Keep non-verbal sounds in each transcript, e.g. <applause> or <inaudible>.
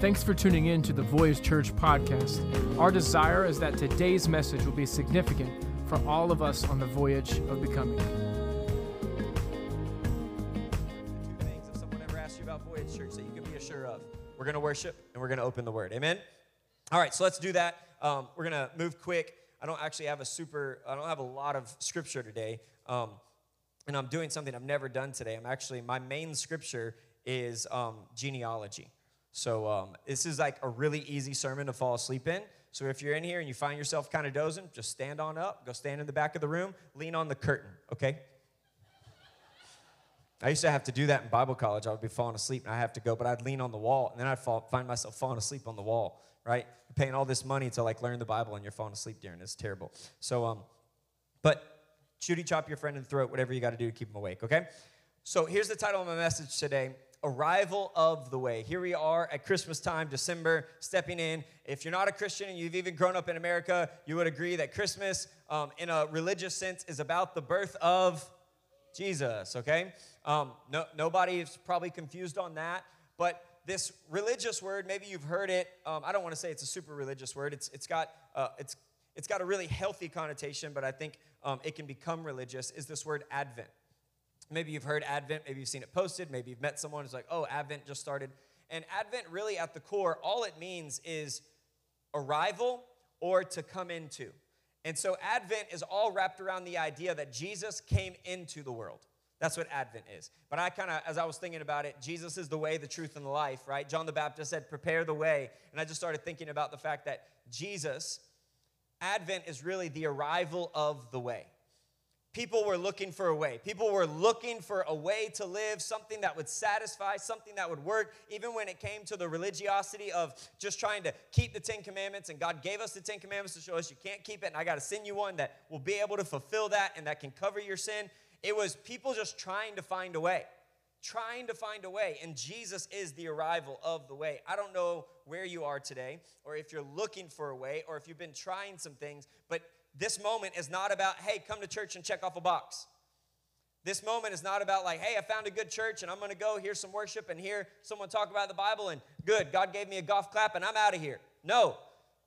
Thanks for tuning in to the Voyage Church podcast. Our desire is that today's message will be significant for all of us on the voyage of becoming. two things if someone ever asks you about Voyage Church that you can be assured of. We're going to worship and we're going to open the Word. Amen? All right, so let's do that. Um, we're going to move quick. I don't actually have a super, I don't have a lot of scripture today. Um, and I'm doing something I've never done today. I'm actually, my main scripture is um, genealogy. So um, this is like a really easy sermon to fall asleep in. So if you're in here and you find yourself kind of dozing, just stand on up, go stand in the back of the room, lean on the curtain, okay? I used to have to do that in Bible college. I would be falling asleep and I have to go, but I'd lean on the wall and then I'd fall, find myself falling asleep on the wall, right? You're paying all this money to like learn the Bible and you're falling asleep during it. It's terrible. So, um, but shooty chop your friend in the throat, whatever you got to do to keep him awake, okay? So here's the title of my message today Arrival of the Way. Here we are at Christmas time, December, stepping in. If you're not a Christian and you've even grown up in America, you would agree that Christmas, um, in a religious sense, is about the birth of Jesus, okay? Um, no, nobody is probably confused on that, but this religious word, maybe you've heard it. Um, I don't want to say it's a super religious word. It's, it's, got, uh, it's, it's got a really healthy connotation, but I think um, it can become religious, is this word Advent. Maybe you've heard Advent, maybe you've seen it posted, maybe you've met someone who's like, oh, Advent just started. And Advent, really, at the core, all it means is arrival or to come into. And so Advent is all wrapped around the idea that Jesus came into the world. That's what Advent is. But I kind of, as I was thinking about it, Jesus is the way, the truth, and the life, right? John the Baptist said, prepare the way. And I just started thinking about the fact that Jesus, Advent is really the arrival of the way. People were looking for a way. People were looking for a way to live, something that would satisfy, something that would work, even when it came to the religiosity of just trying to keep the Ten Commandments. And God gave us the Ten Commandments to show us you can't keep it, and I got to send you one that will be able to fulfill that and that can cover your sin. It was people just trying to find a way, trying to find a way. And Jesus is the arrival of the way. I don't know where you are today, or if you're looking for a way, or if you've been trying some things, but this moment is not about, hey, come to church and check off a box. This moment is not about, like, hey, I found a good church and I'm gonna go hear some worship and hear someone talk about the Bible and good, God gave me a golf clap and I'm out of here. No,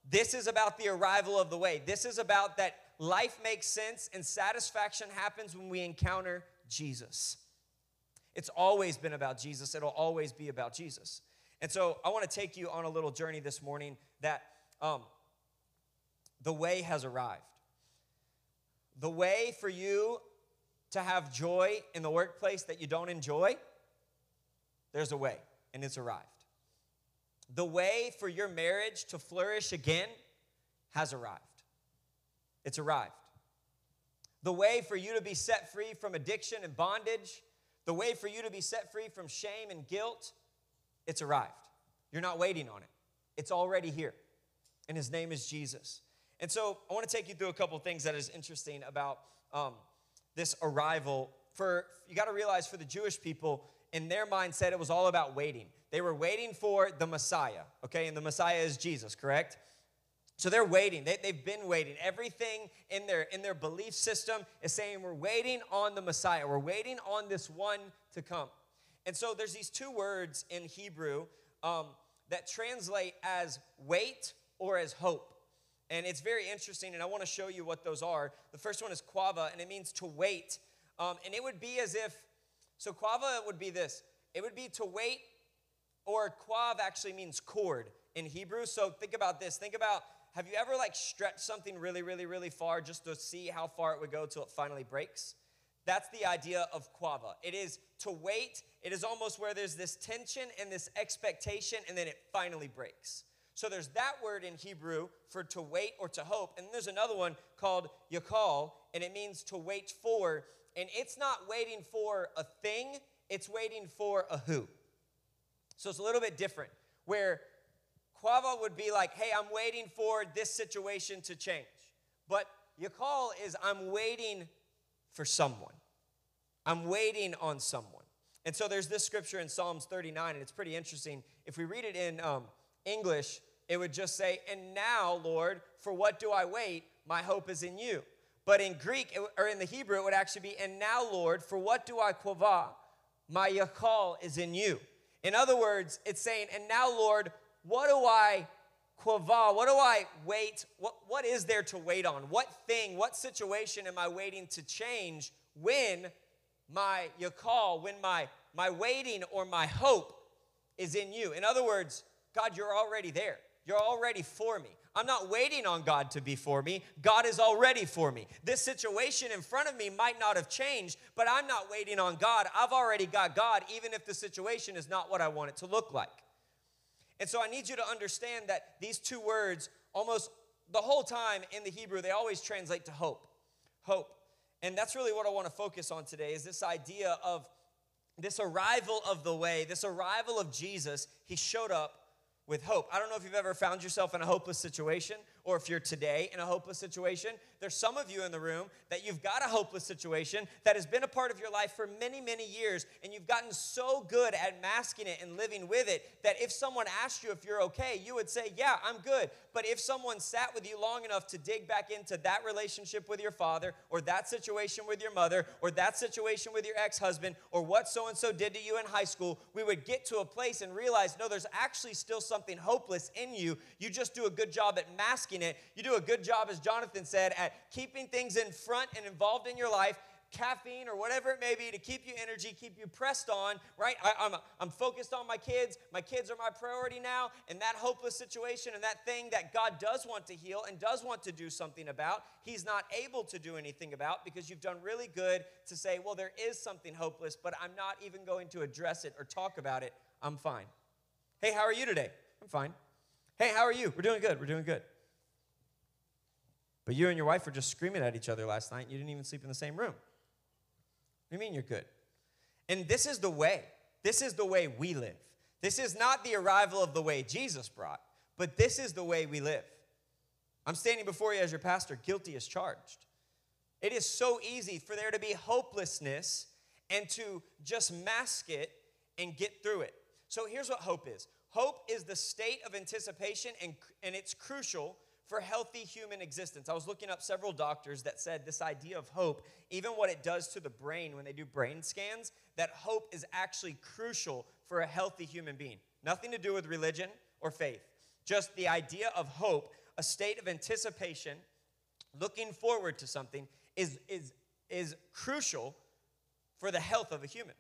this is about the arrival of the way. This is about that life makes sense and satisfaction happens when we encounter Jesus. It's always been about Jesus, it'll always be about Jesus. And so I wanna take you on a little journey this morning that um, the way has arrived. The way for you to have joy in the workplace that you don't enjoy, there's a way, and it's arrived. The way for your marriage to flourish again has arrived. It's arrived. The way for you to be set free from addiction and bondage, the way for you to be set free from shame and guilt, it's arrived. You're not waiting on it, it's already here. And his name is Jesus. And so I want to take you through a couple things that is interesting about um, this arrival. For you got to realize for the Jewish people, in their mindset, it was all about waiting. They were waiting for the Messiah, okay? And the Messiah is Jesus, correct? So they're waiting. They, they've been waiting. Everything in their in their belief system is saying we're waiting on the Messiah. We're waiting on this one to come. And so there's these two words in Hebrew um, that translate as wait or as hope. And it's very interesting, and I want to show you what those are. The first one is quava, and it means to wait. Um, and it would be as if, so quava would be this it would be to wait, or quav actually means cord in Hebrew. So think about this. Think about, have you ever like stretched something really, really, really far just to see how far it would go till it finally breaks? That's the idea of quava. It is to wait. It is almost where there's this tension and this expectation, and then it finally breaks. So there's that word in Hebrew for to wait or to hope. And there's another one called yakal, and it means to wait for. And it's not waiting for a thing, it's waiting for a who. So it's a little bit different. Where quava would be like, hey, I'm waiting for this situation to change. But yakal is I'm waiting for someone. I'm waiting on someone. And so there's this scripture in Psalms 39, and it's pretty interesting. If we read it in um, English, it would just say, And now, Lord, for what do I wait? My hope is in you. But in Greek, or in the Hebrew, it would actually be, And now, Lord, for what do I quava? My yakal is in you. In other words, it's saying, And now, Lord, what do I quava? What do I wait? What, what is there to wait on? What thing, what situation am I waiting to change when my yakal, when my, my waiting or my hope is in you? In other words, God, you're already there. You're already for me. I'm not waiting on God to be for me. God is already for me. This situation in front of me might not have changed, but I'm not waiting on God. I've already got God, even if the situation is not what I want it to look like. And so I need you to understand that these two words, almost the whole time in the Hebrew, they always translate to hope. Hope. And that's really what I want to focus on today is this idea of this arrival of the way, this arrival of Jesus. He showed up with hope. I don't know if you've ever found yourself in a hopeless situation or if you're today in a hopeless situation. There's some of you in the room that you've got a hopeless situation that has been a part of your life for many, many years, and you've gotten so good at masking it and living with it that if someone asked you if you're okay, you would say, Yeah, I'm good. But if someone sat with you long enough to dig back into that relationship with your father, or that situation with your mother, or that situation with your ex husband, or what so and so did to you in high school, we would get to a place and realize, no, there's actually still something hopeless in you. You just do a good job at masking it. You do a good job, as Jonathan said, at keeping things in front and involved in your life caffeine or whatever it may be to keep you energy, keep you pressed on, right? I, am I'm, I'm focused on my kids. My kids are my priority now. And that hopeless situation and that thing that God does want to heal and does want to do something about, He's not able to do anything about because you've done really good to say, well, there is something hopeless, but I'm not even going to address it or talk about it. I'm fine. Hey, how are you today? I'm fine. Hey, how are you? We're doing good. We're doing good. But you and your wife were just screaming at each other last night. You didn't even sleep in the same room. You mean you're good? And this is the way. This is the way we live. This is not the arrival of the way Jesus brought, but this is the way we live. I'm standing before you as your pastor, guilty as charged. It is so easy for there to be hopelessness and to just mask it and get through it. So here's what hope is hope is the state of anticipation, and, and it's crucial for healthy human existence. I was looking up several doctors that said this idea of hope, even what it does to the brain when they do brain scans, that hope is actually crucial for a healthy human being. Nothing to do with religion or faith, just the idea of hope, a state of anticipation, looking forward to something, is, is, is crucial for the health of a human.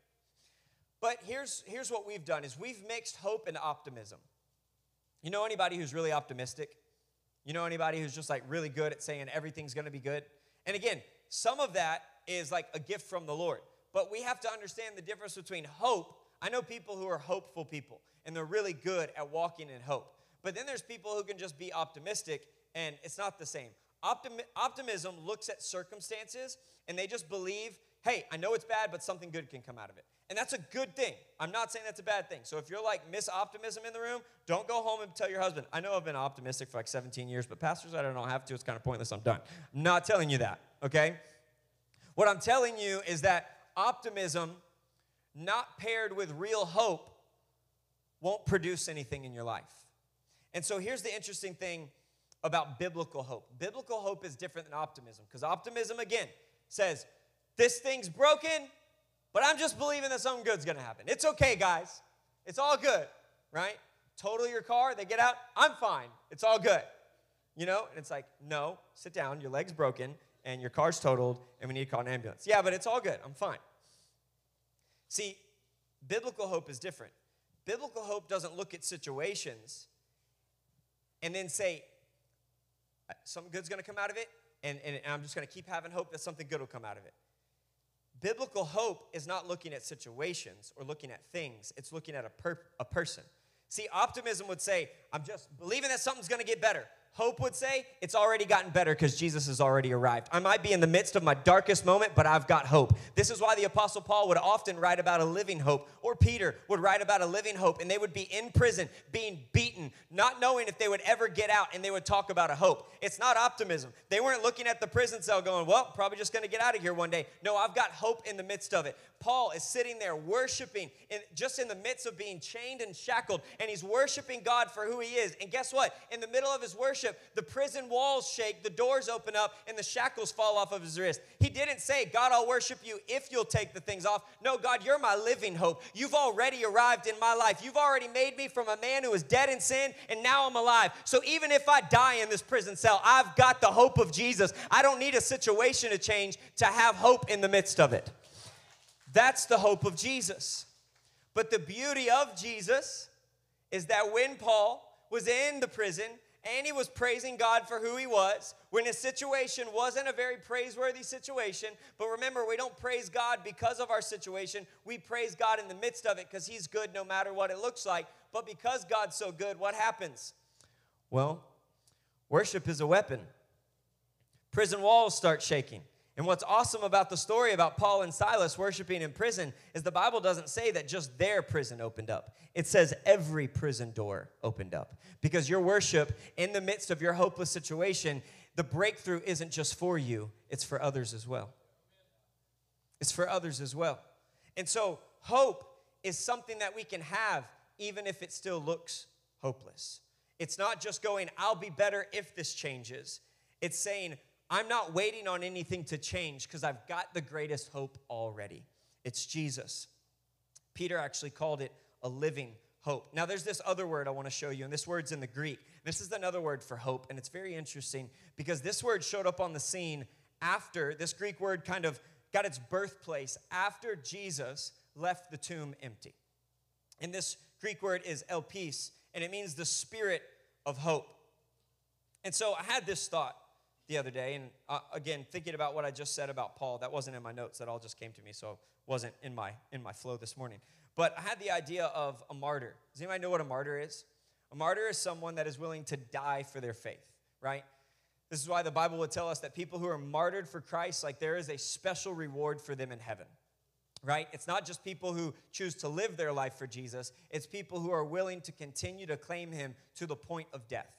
But here's, here's what we've done is we've mixed hope and optimism. You know anybody who's really optimistic? You know anybody who's just like really good at saying everything's going to be good? And again, some of that is like a gift from the Lord. But we have to understand the difference between hope. I know people who are hopeful people and they're really good at walking in hope. But then there's people who can just be optimistic and it's not the same. Optim- optimism looks at circumstances and they just believe, hey, I know it's bad, but something good can come out of it. And that's a good thing. I'm not saying that's a bad thing. So if you're like miss optimism in the room, don't go home and tell your husband, I know I've been optimistic for like 17 years, but pastors, I don't have to. It's kind of pointless. I'm done. I'm not telling you that, okay? What I'm telling you is that optimism, not paired with real hope, won't produce anything in your life. And so here's the interesting thing about biblical hope biblical hope is different than optimism because optimism, again, says, This thing's broken, but I'm just believing that something good's gonna happen. It's okay, guys. It's all good, right? Total your car, they get out, I'm fine. It's all good. You know? And it's like, no, sit down, your leg's broken, and your car's totaled, and we need to call an ambulance. Yeah, but it's all good. I'm fine. See, biblical hope is different. Biblical hope doesn't look at situations and then say, uh, something good's gonna come out of it, and, and I'm just gonna keep having hope that something good will come out of it. Biblical hope is not looking at situations or looking at things, it's looking at a, per- a person. See, optimism would say, I'm just believing that something's gonna get better. Hope would say, it's already gotten better because Jesus has already arrived. I might be in the midst of my darkest moment, but I've got hope. This is why the Apostle Paul would often write about a living hope, or Peter would write about a living hope, and they would be in prison, being beaten, not knowing if they would ever get out, and they would talk about a hope. It's not optimism. They weren't looking at the prison cell going, well, probably just gonna get out of here one day. No, I've got hope in the midst of it. Paul is sitting there worshiping, in, just in the midst of being chained and shackled, and he's worshiping God for who he is. And guess what? In the middle of his worship, worship, the prison walls shake, the doors open up, and the shackles fall off of his wrist. He didn't say, God, I'll worship you if you'll take the things off. No, God, you're my living hope. You've already arrived in my life. You've already made me from a man who was dead in sin, and now I'm alive. So even if I die in this prison cell, I've got the hope of Jesus. I don't need a situation to change to have hope in the midst of it. That's the hope of Jesus. But the beauty of Jesus is that when Paul was in the prison and he was praising God for who he was, when his situation wasn't a very praiseworthy situation, but remember, we don't praise God because of our situation. We praise God in the midst of it because he's good no matter what it looks like. But because God's so good, what happens? Well, worship is a weapon. Prison walls start shaking. And what's awesome about the story about Paul and Silas worshiping in prison is the Bible doesn't say that just their prison opened up. It says every prison door opened up. Because your worship in the midst of your hopeless situation, the breakthrough isn't just for you, it's for others as well. It's for others as well. And so, hope is something that we can have even if it still looks hopeless. It's not just going, I'll be better if this changes. It's saying, I'm not waiting on anything to change because I've got the greatest hope already. It's Jesus. Peter actually called it a living hope. Now, there's this other word I want to show you, and this word's in the Greek. This is another word for hope, and it's very interesting because this word showed up on the scene after this Greek word kind of got its birthplace after Jesus left the tomb empty. And this Greek word is elpis, and it means the spirit of hope. And so I had this thought the other day, and uh, again, thinking about what I just said about Paul, that wasn't in my notes. That all just came to me, so wasn't in my in my flow this morning. But I had the idea of a martyr. Does anybody know what a martyr is? A martyr is someone that is willing to die for their faith, right? This is why the Bible would tell us that people who are martyred for Christ, like there is a special reward for them in heaven right? It's not just people who choose to live their life for Jesus, it's people who are willing to continue to claim him to the point of death.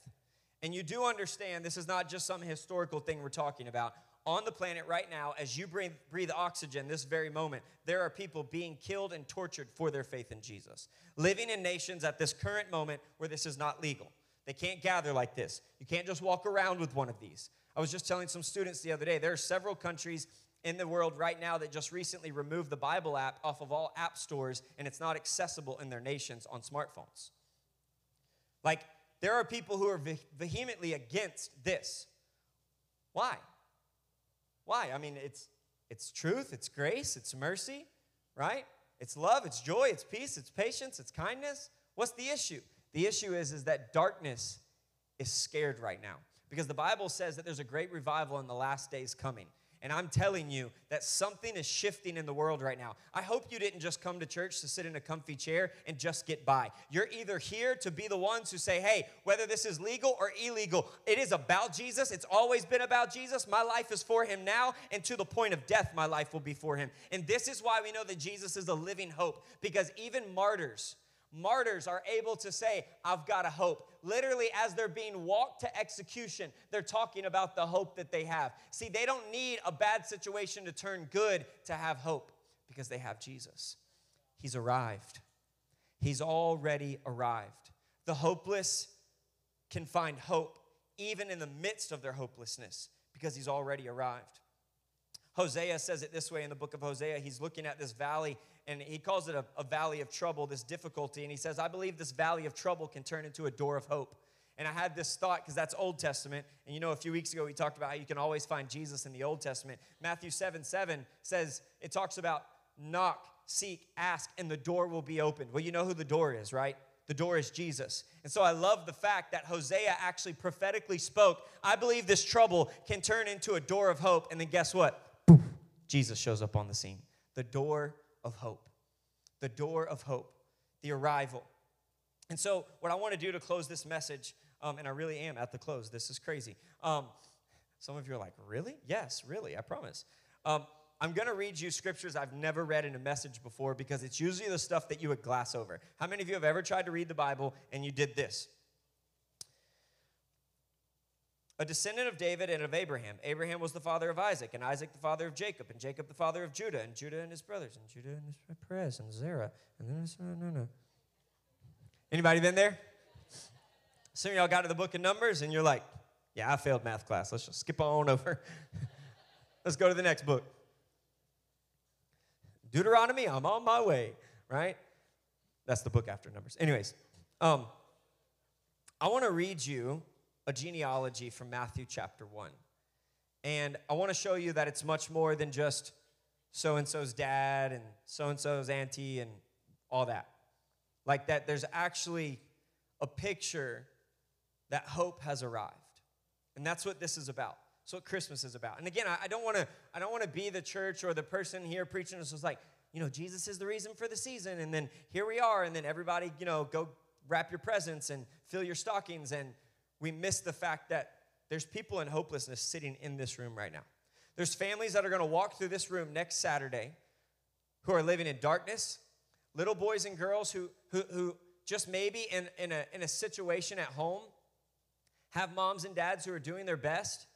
And you do understand this is not just some historical thing we're talking about. On the planet right now, as you breathe, breathe, oxygen this very moment, there are people being killed and tortured for their faith in Jesus. Living in nations at this current moment where this is not legal. They can't gather like this. You can't just walk around with one of these. I was just telling some students the other day, there are several countries in the world right now that just recently removed the Bible app off of all app stores and it's not accessible in their nations on smartphones. Like, there are people who are vehemently against this. Why? Why? I mean, it's it's truth, it's grace, it's mercy, right? It's love, it's joy, it's peace, it's patience, it's kindness. What's the issue? The issue is is that darkness is scared right now because the Bible says that there's a great revival in the last days coming. And I'm telling you that something is shifting in the world right now. I hope you didn't just come to church to sit in a comfy chair and just get by. You're either here to be the ones who say, hey, whether this is legal or illegal, it is about Jesus. It's always been about Jesus. My life is for him now, and to the point of death, my life will be for him. And this is why we know that Jesus is a living hope, because even martyrs, martyrs are able to say, I've got a hope. Literally, as they're being walked to execution, they're talking about the hope that they have. See, they don't need a bad situation to turn good to have hope because they have Jesus. He's arrived, He's already arrived. The hopeless can find hope even in the midst of their hopelessness because He's already arrived. Hosea says it this way in the book of Hosea. He's looking at this valley and he calls it a, a, valley of trouble, this difficulty. And he says, I believe this valley of trouble can turn into a door of hope. And I had this thought because that's Old Testament. And you know, a few weeks ago we talked about how you can always find Jesus in the Old Testament. Matthew 7 7 says, it talks about knock, seek, ask, and the door will be opened. Well, you know who the door is, right? The door is Jesus. And so I love the fact that Hosea actually prophetically spoke, I believe this trouble can turn into a door of hope. And then guess what? Jesus shows up on the scene. The door of hope. The door of hope, the arrival. And so, what I want to do to close this message, um, and I really am at the close, this is crazy. Um, some of you are like, really? Yes, really, I promise. Um, I'm going to read you scriptures I've never read in a message before because it's usually the stuff that you would glass over. How many of you have ever tried to read the Bible and you did this? A descendant of David and of Abraham. Abraham was the father of Isaac, and Isaac the father of Jacob, and Jacob the father of Judah, and Judah and his brothers, and Judah and his Perez, and Zerah, and then no, no, no. Anybody been there? Some of y'all got to the book of Numbers and you're like, yeah, I failed math class. Let's just skip on over. <laughs> Let's go to the next book. Deuteronomy, I'm on my way, right? That's the book after Numbers. Anyways, um, I want to read you a genealogy from Matthew chapter 1. And I want to show you that it's much more than just so and so's dad and so and so's auntie and all that. Like that, there's actually a picture that hope has arrived. And that's what this is about. That's what Christmas is about. And again, I, I don't want to I don't want to be the church or the person here preaching this was like, you know, Jesus is the reason for the season, and then here we are, and then everybody, you know, go wrap your presents and fill your stockings, and we miss the fact that there's people in hopelessness sitting in this room right now. There's families that are going to walk through this room next Saturday who are living in darkness, little boys and girls who, who, who just maybe in, in, a, in a situation at home have moms and dads who are doing their best,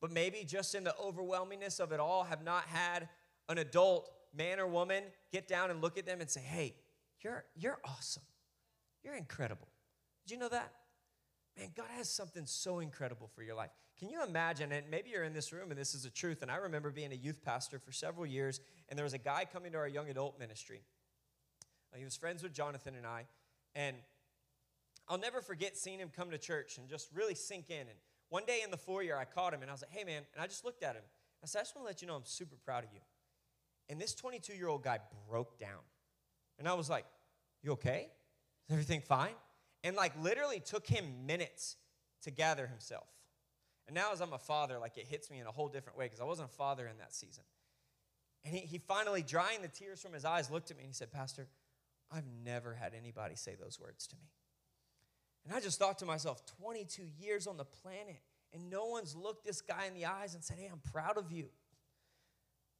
but maybe just in the overwhelmingness of it all have not had an adult man or woman get down and look at them and say, hey, you're, you're awesome. You're incredible. Did you know that? Man, God has something so incredible for your life. Can you imagine? And maybe you're in this room and this is the truth. And I remember being a youth pastor for several years, and there was a guy coming to our young adult ministry. Uh, he was friends with Jonathan and I, and I'll never forget seeing him come to church and just really sink in. And one day in the foyer, I caught him and I was like, hey, man. And I just looked at him. I said, I just want to let you know I'm super proud of you. And this 22 year old guy broke down. And I was like, You okay? Is everything fine? And like literally took him minutes to gather himself. And now, as I'm a father, like it hits me in a whole different way because I wasn't a father in that season. And he, he finally, drying the tears from his eyes, looked at me and he said, Pastor, I've never had anybody say those words to me. And I just thought to myself, 22 years on the planet, and no one's looked this guy in the eyes and said, Hey, I'm proud of you.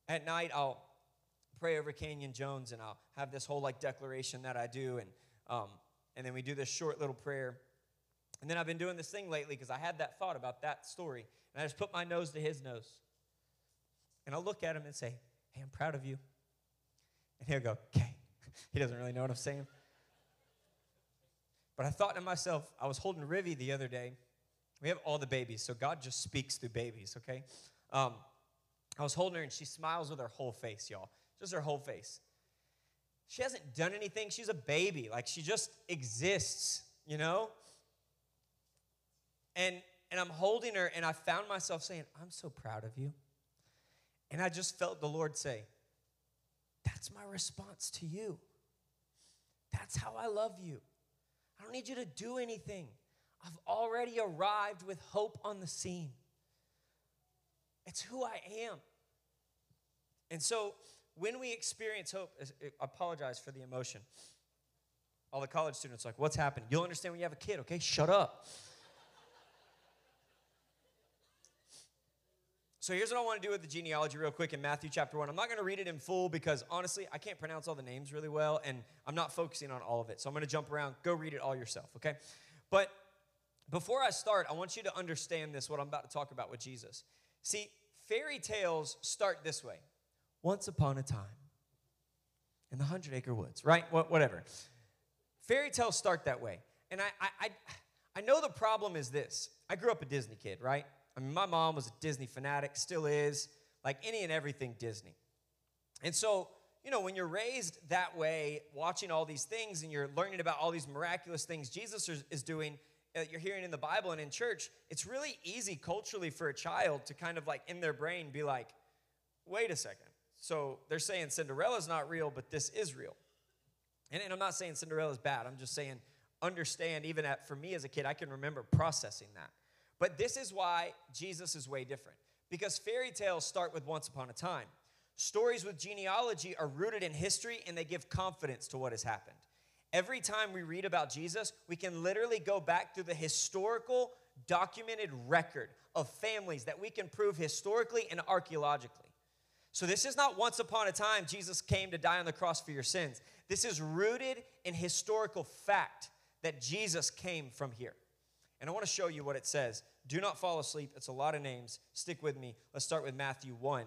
At night, I'll pray over Canyon Jones, and I'll have this whole like declaration that I do, and um, and then we do this short little prayer. And then I've been doing this thing lately because I had that thought about that story, and I just put my nose to his nose, and I'll look at him and say, "Hey, I'm proud of you," and he'll go, "Okay." <laughs> he doesn't really know what I'm saying. But I thought to myself, I was holding Rivy the other day. We have all the babies, so God just speaks through babies, okay? Um, I was holding her and she smiles with her whole face, y'all just her whole face. She hasn't done anything. She's a baby. Like she just exists, you know? And and I'm holding her and I found myself saying, "I'm so proud of you." And I just felt the Lord say, "That's my response to you. That's how I love you. I don't need you to do anything. I've already arrived with hope on the scene. It's who I am." And so when we experience hope, uh, apologize for the emotion. All the college students like, what's happening? You'll understand when you have a kid, okay? Shut up. So here's what I want to do with the genealogy real quick in Matthew chapter 1. I'm not going to read it in full because honestly, I can't pronounce all the names really well and I'm not focusing on all of it. So I'm going to jump around. Go read it all yourself, okay? But before I start, I want you to understand this what I'm about to talk about with Jesus. See, fairy tales start this way once upon a time in the Hundred Acre Woods, right? Whatever. Fairy tales start that way. And I, I, I, I know the problem is this. I grew up a Disney kid, right? I mean, my mom was a Disney fanatic, still is, like any and everything Disney. And so, you know, when you're raised that way, watching all these things and you're learning about all these miraculous things Jesus is doing, uh, you're hearing in the Bible and in church, it's really easy culturally for a child to kind of like in their brain be like, wait a second. So they're saying Cinderella's not real, but this is real. And, and I'm not saying Cinderella's bad. I'm just saying understand, even at, for me as a kid, I can remember processing that. But this is why Jesus is way different. Because fairy tales start with once upon a time. Stories with genealogy are rooted in history and they give confidence to what has happened. Every time we read about Jesus, we can literally go back through the historical, documented record of families that we can prove historically and archaeologically. So, this is not once upon a time Jesus came to die on the cross for your sins. This is rooted in historical fact that Jesus came from here. And I want to show you what it says. Do not fall asleep. It's a lot of names. Stick with me. Let's start with Matthew 1,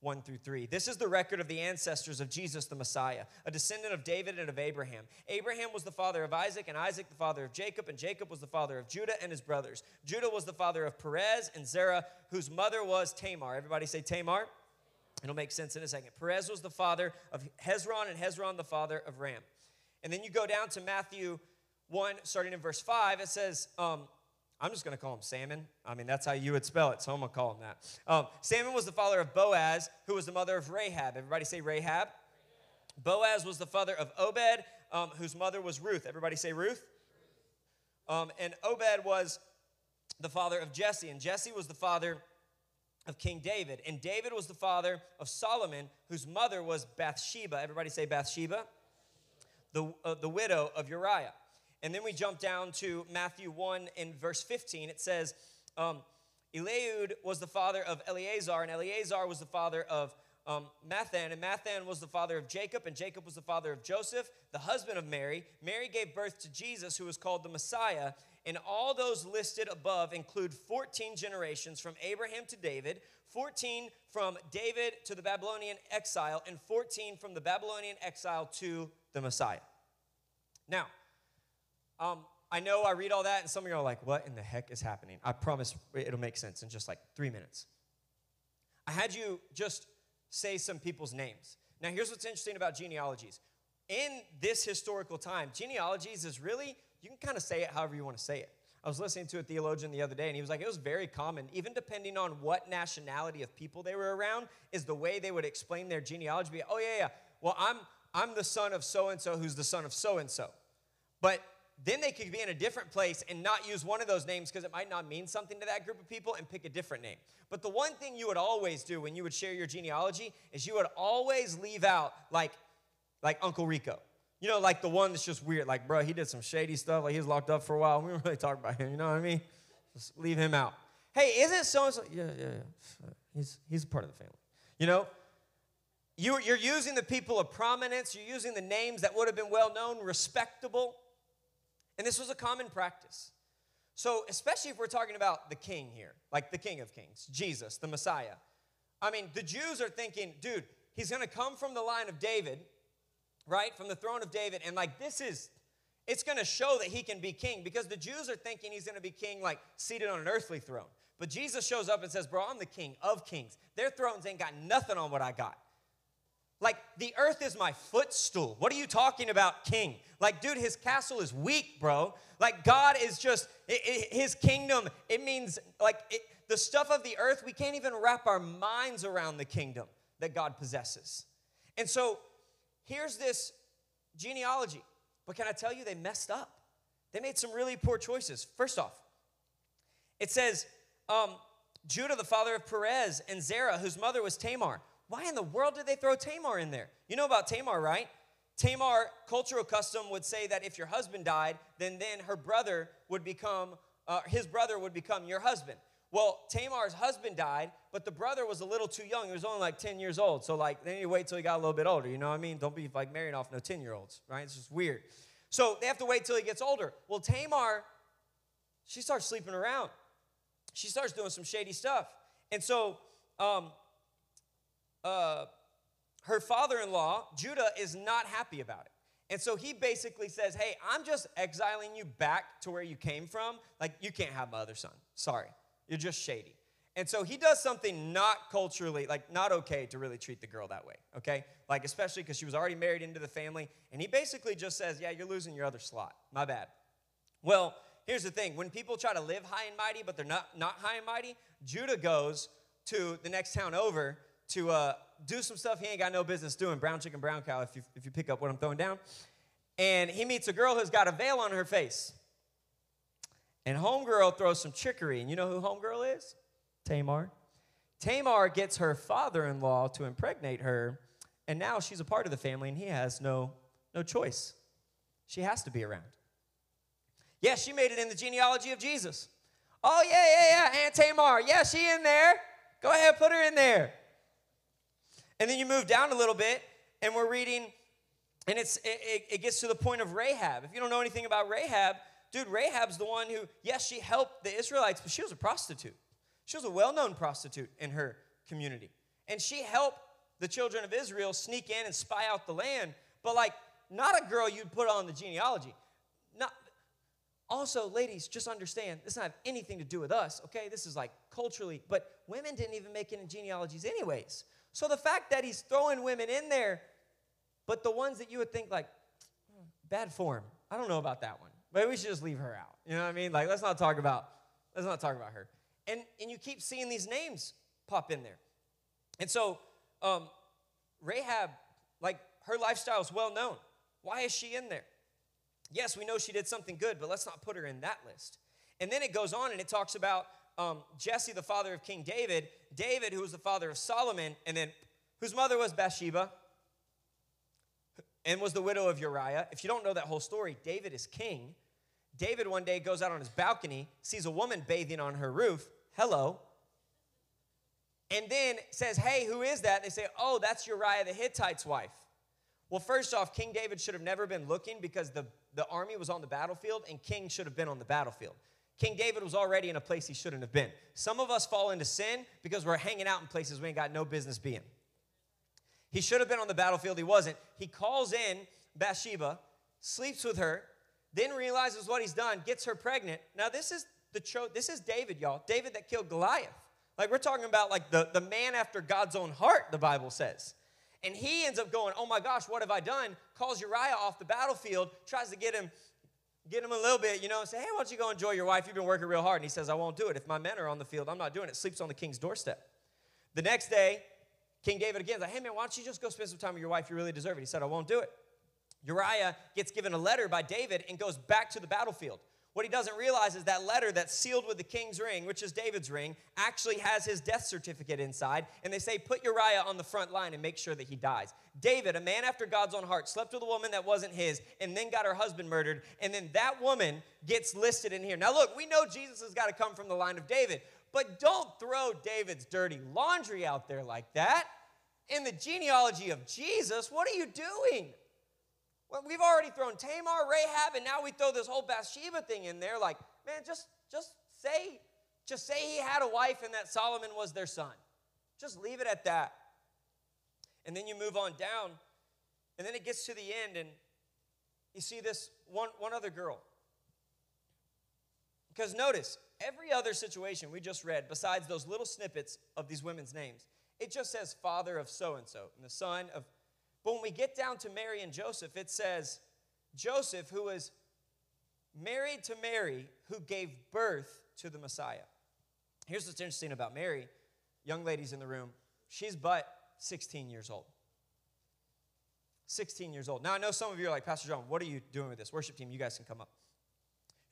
1 through 3. This is the record of the ancestors of Jesus the Messiah, a descendant of David and of Abraham. Abraham was the father of Isaac, and Isaac the father of Jacob, and Jacob was the father of Judah and his brothers. Judah was the father of Perez and Zerah, whose mother was Tamar. Everybody say Tamar. It'll make sense in a second. Perez was the father of Hezron, and Hezron the father of Ram. And then you go down to Matthew 1, starting in verse 5, it says, um, I'm just going to call him Salmon. I mean, that's how you would spell it, so I'm going to call him that. Um, Salmon was the father of Boaz, who was the mother of Rahab. Everybody say Rahab. Boaz was the father of Obed, um, whose mother was Ruth. Everybody say Ruth. Um, and Obed was the father of Jesse, and Jesse was the father of King David. And David was the father of Solomon, whose mother was Bathsheba. Everybody say Bathsheba, the, uh, the widow of Uriah. And then we jump down to Matthew 1 in verse 15. It says, um, Eliud was the father of Eleazar, and Eleazar was the father of um, Matthan, and Matthan was the father of Jacob, and Jacob was the father of Joseph, the husband of Mary. Mary gave birth to Jesus, who was called the Messiah. And all those listed above include 14 generations from Abraham to David, 14 from David to the Babylonian exile, and 14 from the Babylonian exile to the Messiah. Now, um, I know I read all that, and some of you are like, what in the heck is happening? I promise it'll make sense in just like three minutes. I had you just say some people's names. Now, here's what's interesting about genealogies. In this historical time, genealogies is really, you can kind of say it however you want to say it. I was listening to a theologian the other day, and he was like, it was very common, even depending on what nationality of people they were around, is the way they would explain their genealogy. Oh, yeah, yeah. Well, I'm, I'm the son of so and so who's the son of so and so. But then they could be in a different place and not use one of those names because it might not mean something to that group of people and pick a different name. But the one thing you would always do when you would share your genealogy is you would always leave out like like Uncle Rico. You know, like the one that's just weird. Like, bro, he did some shady stuff. Like he was locked up for a while. We don't really talk about him. You know what I mean? Just leave him out. Hey, isn't so and so? Yeah, yeah, yeah. He's he's a part of the family. You know, you, you're using the people of prominence. You're using the names that would have been well known, respectable. And this was a common practice. So, especially if we're talking about the king here, like the king of kings, Jesus, the Messiah. I mean, the Jews are thinking, dude, he's going to come from the line of David, right? From the throne of David. And like, this is, it's going to show that he can be king because the Jews are thinking he's going to be king, like seated on an earthly throne. But Jesus shows up and says, bro, I'm the king of kings. Their thrones ain't got nothing on what I got. Like, the earth is my footstool. What are you talking about, king? Like, dude, his castle is weak, bro. Like, God is just, it, it, his kingdom, it means, like, it, the stuff of the earth, we can't even wrap our minds around the kingdom that God possesses. And so, here's this genealogy. But can I tell you, they messed up. They made some really poor choices. First off, it says, um, Judah, the father of Perez, and Zerah, whose mother was Tamar. Why in the world did they throw Tamar in there? You know about Tamar, right? Tamar, cultural custom would say that if your husband died, then then her brother would become, uh, his brother would become your husband. Well, Tamar's husband died, but the brother was a little too young. He was only like 10 years old. So, like, then you wait till he got a little bit older. You know what I mean? Don't be like marrying off no 10 year olds, right? It's just weird. So, they have to wait till he gets older. Well, Tamar, she starts sleeping around. She starts doing some shady stuff. And so, um, uh, her father in law, Judah, is not happy about it. And so he basically says, Hey, I'm just exiling you back to where you came from. Like, you can't have my other son. Sorry. You're just shady. And so he does something not culturally, like, not okay to really treat the girl that way, okay? Like, especially because she was already married into the family. And he basically just says, Yeah, you're losing your other slot. My bad. Well, here's the thing when people try to live high and mighty, but they're not, not high and mighty, Judah goes to the next town over to uh, do some stuff he ain't got no business doing. Brown chicken, brown cow, if you, if you pick up what I'm throwing down. And he meets a girl who's got a veil on her face. And Homegirl throws some trickery. And you know who Homegirl is? Tamar. Tamar gets her father in law to impregnate her. And now she's a part of the family, and he has no, no choice. She has to be around. Yeah, she made it in the genealogy of Jesus. Oh, yeah, yeah, yeah, Aunt Tamar. Yeah, she in there. Go ahead, put her in there. And then you move down a little bit, and we're reading, and it's it, it gets to the point of Rahab. If you don't know anything about Rahab, dude, Rahab's the one who, yes, she helped the Israelites, but she was a prostitute. She was a well known prostitute in her community. and she helped the children of Israel sneak in and spy out the land, but like not a girl you'd put on the genealogy. Not also, ladies, just understand this doesn't have anything to do with us, okay? This is like culturally, but women didn't even make it in genealogies, anyways. So the fact that he's throwing women in there, but the ones that you would think like hmm, bad form, I don't know about that one. Maybe we should just leave her out. You know what I mean? Like let's not talk about let's not talk about her. And and you keep seeing these names pop in there. And so um, Rahab, like her lifestyle is well known. Why is she in there? Yes, we know she did something good, but let's not put her in that list. And then it goes on and it talks about um, Jesse, the father of King David, David, who was the father of Solomon, and then whose mother was Bathsheba and was the widow of Uriah. If you don't know that whole story, David is king. David one day goes out on his balcony, sees a woman bathing on her roof. Hello. And then says, Hey, who is that? They say, Oh, that's Uriah the Hittite's wife. Well, first off, King David should have never been looking because the, the army was on the battlefield and King should have been on the battlefield. King David was already in a place he shouldn't have been. Some of us fall into sin because we're hanging out in places we ain't got no business being. He should have been on the battlefield, he wasn't. He calls in Bathsheba, sleeps with her, then realizes what he's done, gets her pregnant. Now, this is the tro- this is David, y'all. David that killed Goliath. Like we're talking about like the, the man after God's own heart, the Bible says. And he ends up going, Oh my gosh, what have I done? Calls Uriah off the battlefield, tries to get him, get him a little bit, you know, say, Hey, why don't you go enjoy your wife? You've been working real hard. And he says, I won't do it. If my men are on the field, I'm not doing it. Sleeps on the king's doorstep. The next day, King David again is like, Hey man, why don't you just go spend some time with your wife? You really deserve it. He said, I won't do it. Uriah gets given a letter by David and goes back to the battlefield. What he doesn't realize is that letter that's sealed with the king's ring, which is David's ring, actually has his death certificate inside. And they say, put Uriah on the front line and make sure that he dies. David, a man after God's own heart, slept with a woman that wasn't his and then got her husband murdered. And then that woman gets listed in here. Now, look, we know Jesus has got to come from the line of David, but don't throw David's dirty laundry out there like that. In the genealogy of Jesus, what are you doing? Well, we've already thrown Tamar, Rahab, and now we throw this whole Bathsheba thing in there. Like, man, just just say, just say he had a wife and that Solomon was their son. Just leave it at that. And then you move on down, and then it gets to the end, and you see this one, one other girl. Because notice, every other situation we just read, besides those little snippets of these women's names, it just says father of so and so, and the son of but when we get down to Mary and Joseph, it says Joseph, who was married to Mary, who gave birth to the Messiah. Here's what's interesting about Mary, young ladies in the room, she's but 16 years old. 16 years old. Now, I know some of you are like, Pastor John, what are you doing with this? Worship team, you guys can come up.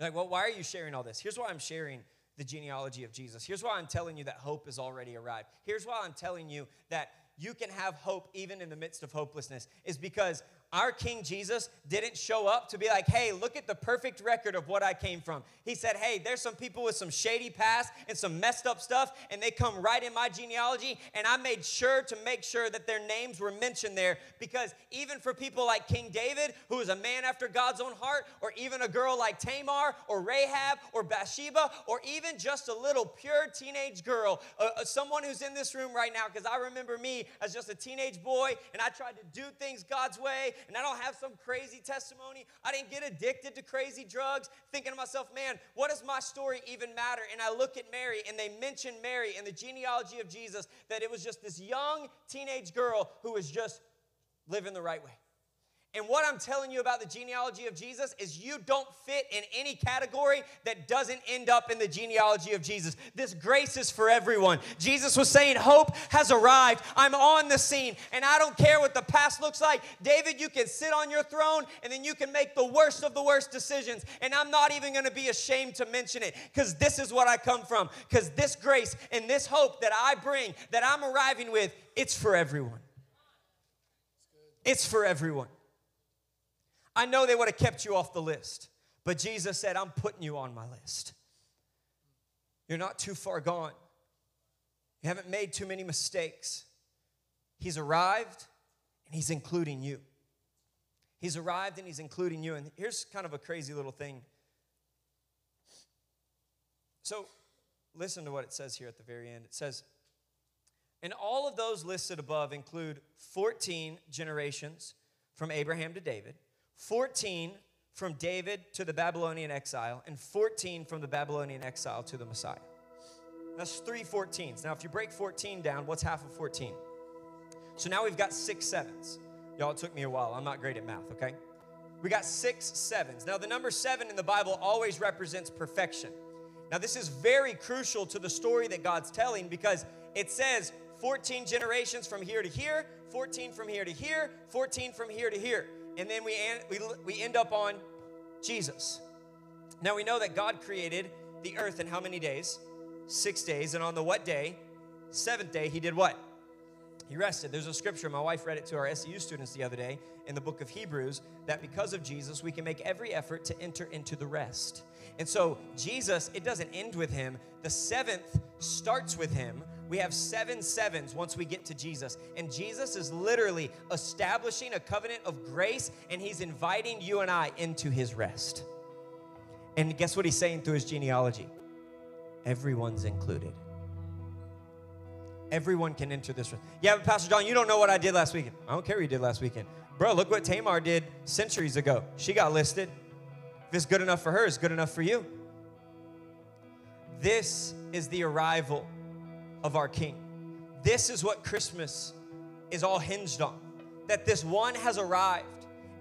You're like, well, why are you sharing all this? Here's why I'm sharing the genealogy of Jesus. Here's why I'm telling you that hope has already arrived. Here's why I'm telling you that you can have hope even in the midst of hopelessness is because our King Jesus didn't show up to be like, hey, look at the perfect record of what I came from. He said, hey, there's some people with some shady past and some messed up stuff, and they come right in my genealogy, and I made sure to make sure that their names were mentioned there because even for people like King David, who is a man after God's own heart, or even a girl like Tamar or Rahab or Bathsheba, or even just a little pure teenage girl, uh, uh someone who's in this room right now, because I remember me as just a teenage boy, and I tried to do things God's way and I don't have some crazy testimony. I didn't get addicted to crazy drugs, thinking to myself, man, what does my story even matter? And I look at Mary, and they mention Mary in the genealogy of Jesus that it was just this young teenage girl who was just living the right way. And what I'm telling you about the genealogy of Jesus is you don't fit in any category that doesn't end up in the genealogy of Jesus. This grace is for everyone. Jesus was saying, Hope has arrived. I'm on the scene, and I don't care what the past looks like. David, you can sit on your throne, and then you can make the worst of the worst decisions. And I'm not even going to be ashamed to mention it because this is what I come from. Because this grace and this hope that I bring, that I'm arriving with, it's for everyone. It's for everyone. I know they would have kept you off the list, but Jesus said, I'm putting you on my list. You're not too far gone. You haven't made too many mistakes. He's arrived and he's including you. He's arrived and he's including you. And here's kind of a crazy little thing. So, listen to what it says here at the very end. It says, And all of those listed above include 14 generations from Abraham to David, 14 from David to the Babylonian exile, and 14 from the Babylonian exile to the Messiah. That's three 14s. Now, if you break 14 down, what's half of 14? So now we've got six sevens. Y'all, it took me a while. I'm not great at math, okay? We got six sevens. Now, the number seven in the Bible always represents perfection. Now, this is very crucial to the story that God's telling because it says 14 generations from here to here, 14 from here to here, 14 from here to here. And then we, we, we end up on Jesus. Now, we know that God created the earth in how many days? Six days. And on the what day? Seventh day, he did what? He rested. There's a scripture, my wife read it to our SEU students the other day in the book of Hebrews, that because of Jesus, we can make every effort to enter into the rest. And so, Jesus, it doesn't end with him. The seventh starts with him. We have seven sevens once we get to Jesus. And Jesus is literally establishing a covenant of grace, and he's inviting you and I into his rest. And guess what he's saying through his genealogy? Everyone's included. Everyone can enter this room. Yeah, but Pastor John, you don't know what I did last weekend. I don't care what you did last weekend. Bro, look what Tamar did centuries ago. She got listed. If it's good enough for her, it's good enough for you. This is the arrival of our King. This is what Christmas is all hinged on. That this one has arrived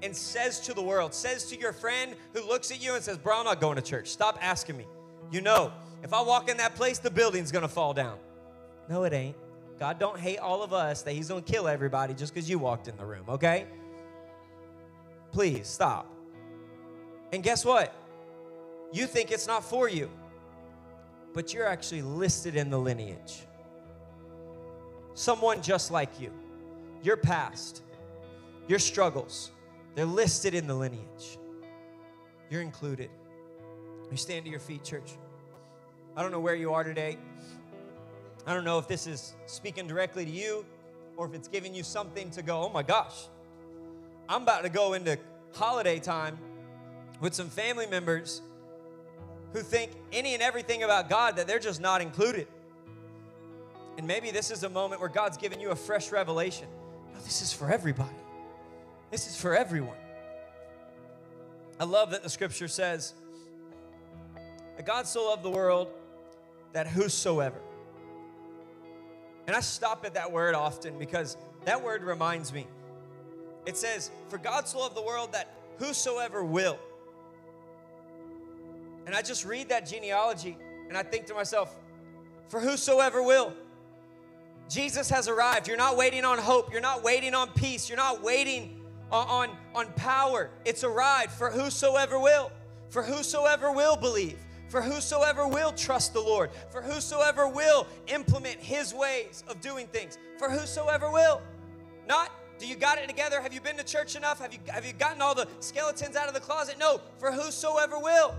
and says to the world, says to your friend who looks at you and says, Bro, I'm not going to church. Stop asking me. You know, if I walk in that place, the building's gonna fall down. No, it ain't. God don't hate all of us that He's gonna kill everybody just because you walked in the room, okay? Please stop. And guess what? You think it's not for you, but you're actually listed in the lineage. Someone just like you, your past, your struggles, they're listed in the lineage. You're included. You stand to your feet, church. I don't know where you are today. I don't know if this is speaking directly to you or if it's giving you something to go, oh my gosh, I'm about to go into holiday time with some family members who think any and everything about God that they're just not included. And maybe this is a moment where God's given you a fresh revelation. No, this is for everybody. This is for everyone. I love that the scripture says that God so loved the world that whosoever. And I stop at that word often because that word reminds me. It says, For God so loved the world that whosoever will. And I just read that genealogy and I think to myself, For whosoever will. Jesus has arrived. You're not waiting on hope. You're not waiting on peace. You're not waiting on, on, on power. It's arrived for whosoever will. For whosoever will believe for whosoever will trust the Lord, for whosoever will implement his ways of doing things, for whosoever will. Not, do you got it together? Have you been to church enough? Have you, have you gotten all the skeletons out of the closet? No, for whosoever will.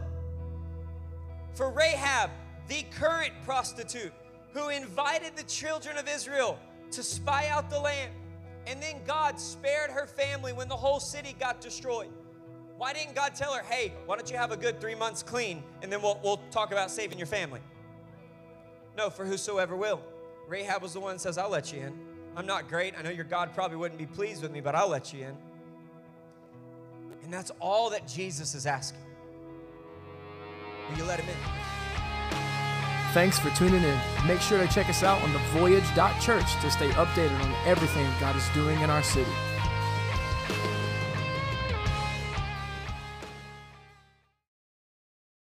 For Rahab, the current prostitute who invited the children of Israel to spy out the land. And then God spared her family when the whole city got destroyed. Why didn't God tell her, hey, why don't you have a good three months clean and then we'll, we'll talk about saving your family? No, for whosoever will. Rahab was the one says, I'll let you in. I'm not great. I know your God probably wouldn't be pleased with me, but I'll let you in. And that's all that Jesus is asking. Will you let him in? Thanks for tuning in. Make sure to check us out on thevoyage.church to stay updated on everything God is doing in our city.